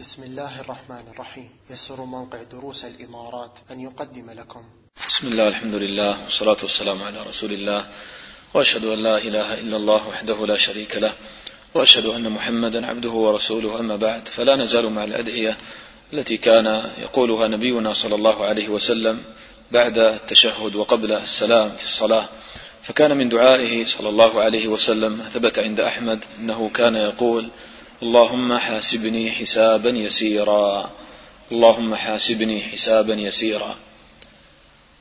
بسم الله الرحمن الرحيم. يسر موقع دروس الإمارات أن يقدم لكم. بسم الله الحمد لله والصلاة والسلام على رسول الله. وأشهد أن لا إله إلا الله وحده لا شريك له. وأشهد أن محمدا عبده ورسوله أما بعد فلا نزال مع الأدعية التي كان يقولها نبينا صلى الله عليه وسلم بعد التشهد وقبل السلام في الصلاة. فكان من دعائه صلى الله عليه وسلم ثبت عند أحمد أنه كان يقول اللهم حاسبني حسابا يسيرا. اللهم حاسبني حسابا يسيرا.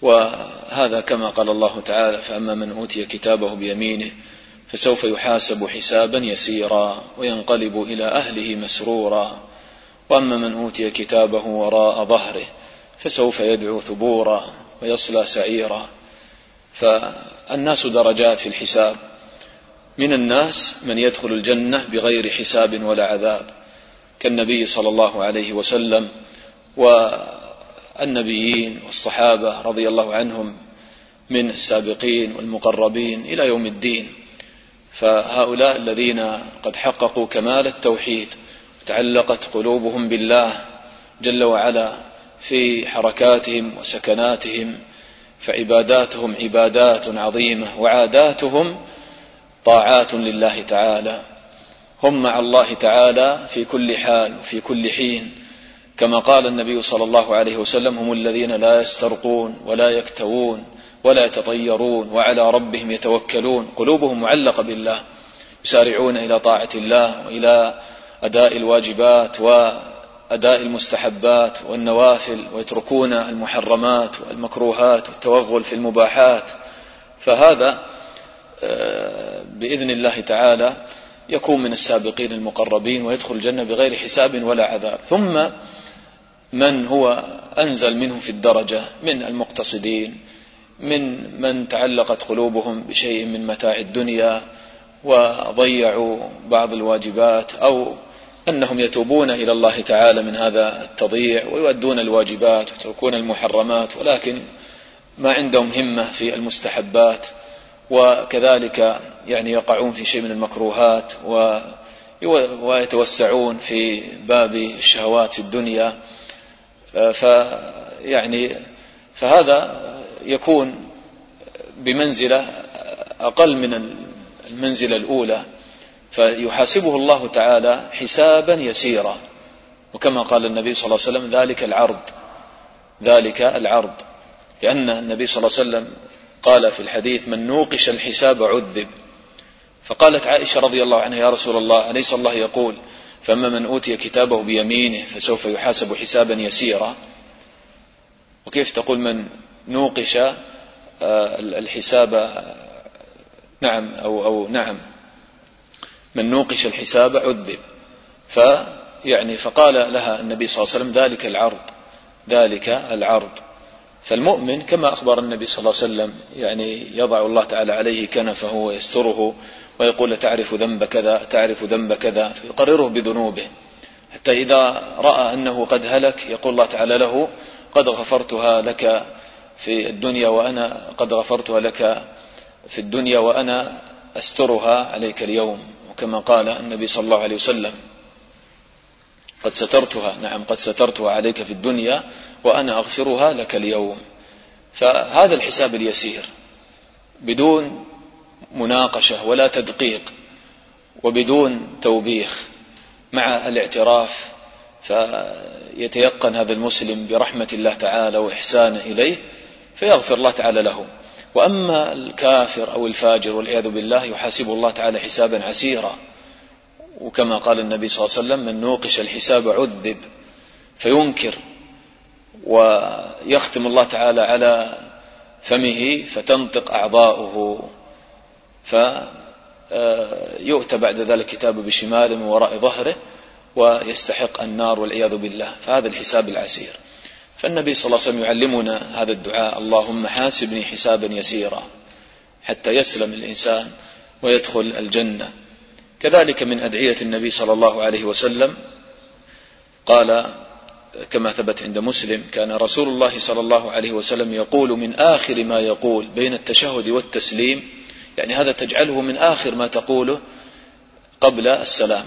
وهذا كما قال الله تعالى فأما من أوتي كتابه بيمينه فسوف يحاسب حسابا يسيرا وينقلب إلى أهله مسرورا. وأما من أوتي كتابه وراء ظهره فسوف يدعو ثبورا ويصلى سعيرا. فالناس درجات في الحساب. من الناس من يدخل الجنة بغير حساب ولا عذاب كالنبي صلى الله عليه وسلم والنبيين والصحابة رضي الله عنهم من السابقين والمقربين إلى يوم الدين. فهؤلاء الذين قد حققوا كمال التوحيد وتعلقت قلوبهم بالله جل وعلا في حركاتهم وسكناتهم فعباداتهم عبادات عظيمة وعاداتهم طاعات لله تعالى هم مع الله تعالى في كل حال وفي كل حين. كما قال النبي صلى الله عليه وسلم هم الذين لا يسترقون ولا يكتوون ولا يتطيرون وعلى ربهم يتوكلون قلوبهم معلقة بالله يسارعون إلى طاعة الله وإلى أداء الواجبات وأداء المستحبات والنوافل ويتركون المحرمات والمكروهات والتوغل في المباحات. فهذا بإذن الله تعالى يكون من السابقين المقربين ويدخل الجنة بغير حساب ولا عذاب. ثم من هو أنزل منه في الدرجة من المقتصدين من من تعلقت قلوبهم بشيء من متاع الدنيا وضيعوا بعض الواجبات أو أنهم يتوبون إلى الله تعالى من هذا التضييع ويؤدون الواجبات ويتركون المحرمات ولكن ما عندهم همة في المستحبات. وكذلك يعني يقعون في شيء من المكروهات ويتوسعون في باب الشهوات في الدنيا. فيعني فهذا يكون بمنزلة أقل من المنزلة الأولى. فيحاسبه الله تعالى حسابا يسيرا. وكما قال النبي صلى الله عليه وسلم ذلك العرض. ذلك العرض. لأن النبي صلى الله عليه وسلم قال في الحديث من نوقش الحساب عذب. فقالت عائشة رضي الله عنها يا رسول الله أليس الله يقول فأما من أوتي كتابه بيمينه فسوف يحاسب حسابا يسيرا؟ وكيف تقول من نوقش الحساب نعم أو, أو نعم من نوقش الحساب عذب. فيعني فقال لها النبي صلى الله عليه وسلم ذلك العرض ذلك العرض. فالمؤمن كما أخبر النبي صلى الله عليه وسلم يعني يضع الله تعالى عليه كنفه ويستره ويقول تعرف ذنب كذا تعرف ذنب كذا فيقرره بذنوبه. حتى إذا رأى أنه قد هلك يقول الله تعالى له قد غفرتها لك في الدنيا وأنا قد غفرتها لك في الدنيا وأنا أسترها عليك اليوم. وكما قال النبي صلى الله عليه وسلم قد سترتها نعم قد سترتها عليك في الدنيا وأنا أغفرها لك اليوم. فهذا الحساب اليسير بدون مناقشة ولا تدقيق وبدون توبيخ مع الاعتراف فيتيقن هذا المسلم برحمة الله تعالى وإحسانه إليه فيغفر الله تعالى له. وأما الكافر أو الفاجر والعياذ بالله يحاسبه الله تعالى حسابا عسيرا. وكما قال النبي صلى الله عليه وسلم من نوقش الحساب عذب فينكر ويختم الله تعالى على فمه فتنطق أعضاؤه فيؤتى بعد ذلك كتابه بشماله من وراء ظهره ويستحق النار والعياذ بالله. فهذا الحساب العسير. فالنبي صلى الله عليه وسلم يعلمنا هذا الدعاء. اللهم حاسبني حسابا يسيرا حتى يسلم الإنسان ويدخل الجنة. كذلك من أدعية النبي صلى الله عليه وسلم قال كما ثبت عند مسلم كان رسول الله صلى الله عليه وسلم يقول من آخر ما يقول بين التشهد والتسليم يعني هذا تجعله من آخر ما تقوله قبل السلام.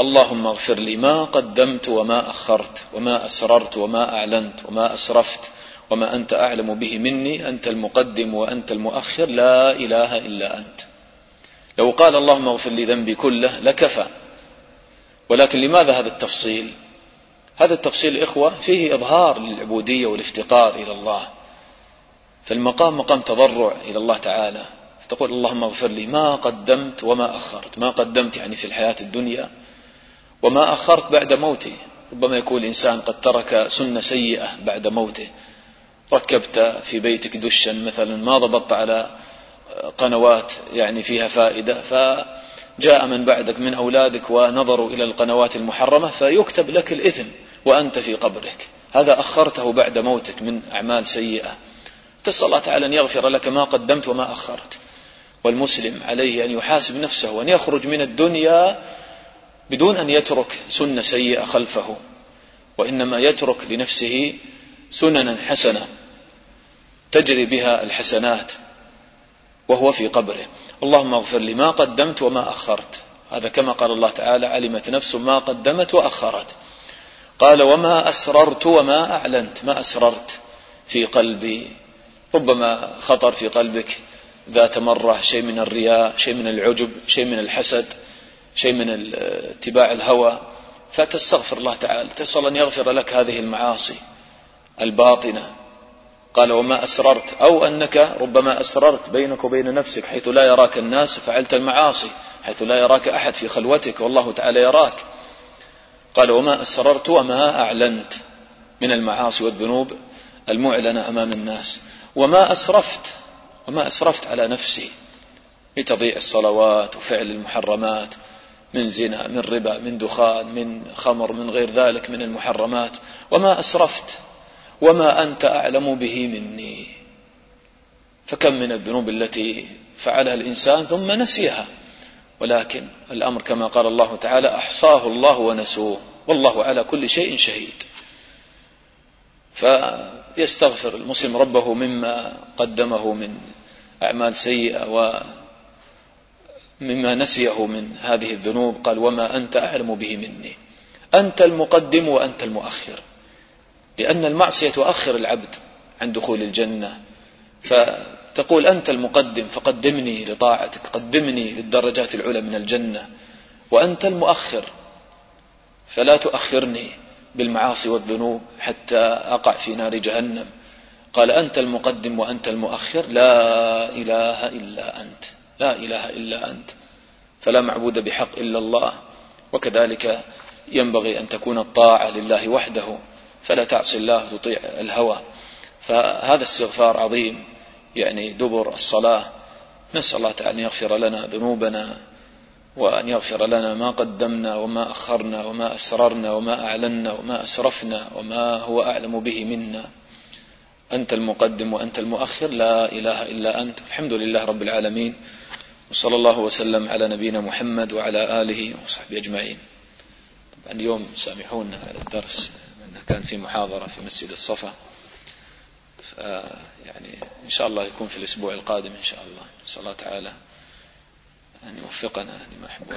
اللهم اغفر لي ما قدمت وما أخرت وما أسررت وما أعلنت وما أسرفت وما أنت أعلم به مني أنت المقدم وأنت المؤخر لا إله إلا أنت. لو قال اللهم اغفر لي ذنبي كله لكفى. ولكن لماذا هذا التفصيل؟ هذا التفصيل إخوة فيه إظهار للعبودية والافتقار إلى الله. فالمقام مقام تضرع إلى الله تعالى. فتقول اللهم اغفر لي ما قدمت وما أخرت. ما قدمت يعني في الحياة الدنيا وما أخرت بعد موتي. ربما يكون الإنسان قد ترك سنة سيئة بعد موته. ركبت في بيتك دشا مثلا ما ضبطت على قنوات يعني فيها فائدة. فجاء من بعدك من أولادك ونظروا إلى القنوات المحرمة فيكتب لك الإثم. وأنت في قبرك. هذا أخرته بعد موتك من أعمال سيئة. تسأل الله تعالى أن يغفر لك ما قدمت وما أخرت. والمسلم عليه أن يحاسب نفسه وأن يخرج من الدنيا بدون أن يترك سنة سيئة خلفه. وإنما يترك لنفسه سننا حسنة تجري بها الحسنات وهو في قبره. اللهم اغفر لي ما قدمت وما أخرت. هذا كما قال الله تعالى علمت نفس ما قدمت وأخرت. قال وما أسررت وما أعلنت ما أسررت في قلبي ربما خطر في قلبك ذات مرة شيء من الرياء شيء من العجب شيء من الحسد شيء من اتباع الهوى. فتستغفر الله تعالى تسأل أن يغفر لك هذه المعاصي الباطنة. قال وما أسررت أو أنك ربما أسررت بينك وبين نفسك حيث لا يراك الناس فعلت المعاصي حيث لا يراك أحد في خلوتك والله تعالى يراك. قال وما أسررت وما أعلنت من المعاصي والذنوب المعلنة أمام الناس. وما أسرفت وما أسرفت على نفسي بتضيع الصلوات وفعل المحرمات من زنا من ربا من دخان من خمر من غير ذلك من المحرمات. وما أسرفت وما أنت أعلم به مني. فكم من الذنوب التي فعلها الإنسان ثم نسيها. ولكن الأمر كما قال الله تعالى أحصاه الله ونسوه والله على كل شيء شهيد. فيستغفر المسلم ربه مما قدمه من أعمال سيئة ومما نسيه من هذه الذنوب. قال وما أنت أعلم به مني. أنت المقدم وأنت المؤخر. لأن المعصية تؤخر العبد عن دخول الجنة. فتقول أنت المقدم فقدمني لطاعتك قدمني للدرجات العلى من الجنة وأنت المؤخر فلا تؤخرني بالمعاصي والذنوب حتى أقع في نار جهنم. قال أنت المقدم وأنت المؤخر لا إله إلا أنت لا إله إلا أنت فلا معبود بحق إلا الله. وكذلك ينبغي أن تكون الطاعة لله وحده فلا تعصي الله تطيع الهوى. فهذا استغفار عظيم. يعني دبر الصلاة. نسأل الله تعالى أن يغفر لنا ذنوبنا وأن يغفر لنا ما قدمنا وما أخرنا وما أسررنا وما أعلنا وما أسرفنا وما هو أعلم به منا. أنت المقدم وأنت المؤخر. لا إله إلا أنت. الحمد لله رب العالمين. وصلى الله وسلم على نبينا محمد وعلى آله وصحبه أجمعين. طبعا اليوم سامحونا على الدرس. كان في محاضرة في مسجد الصفا. يعني إن شاء الله يكون في الأسبوع القادم إن شاء الله. نسأل الله تعالى أن يوفقنا لما يحب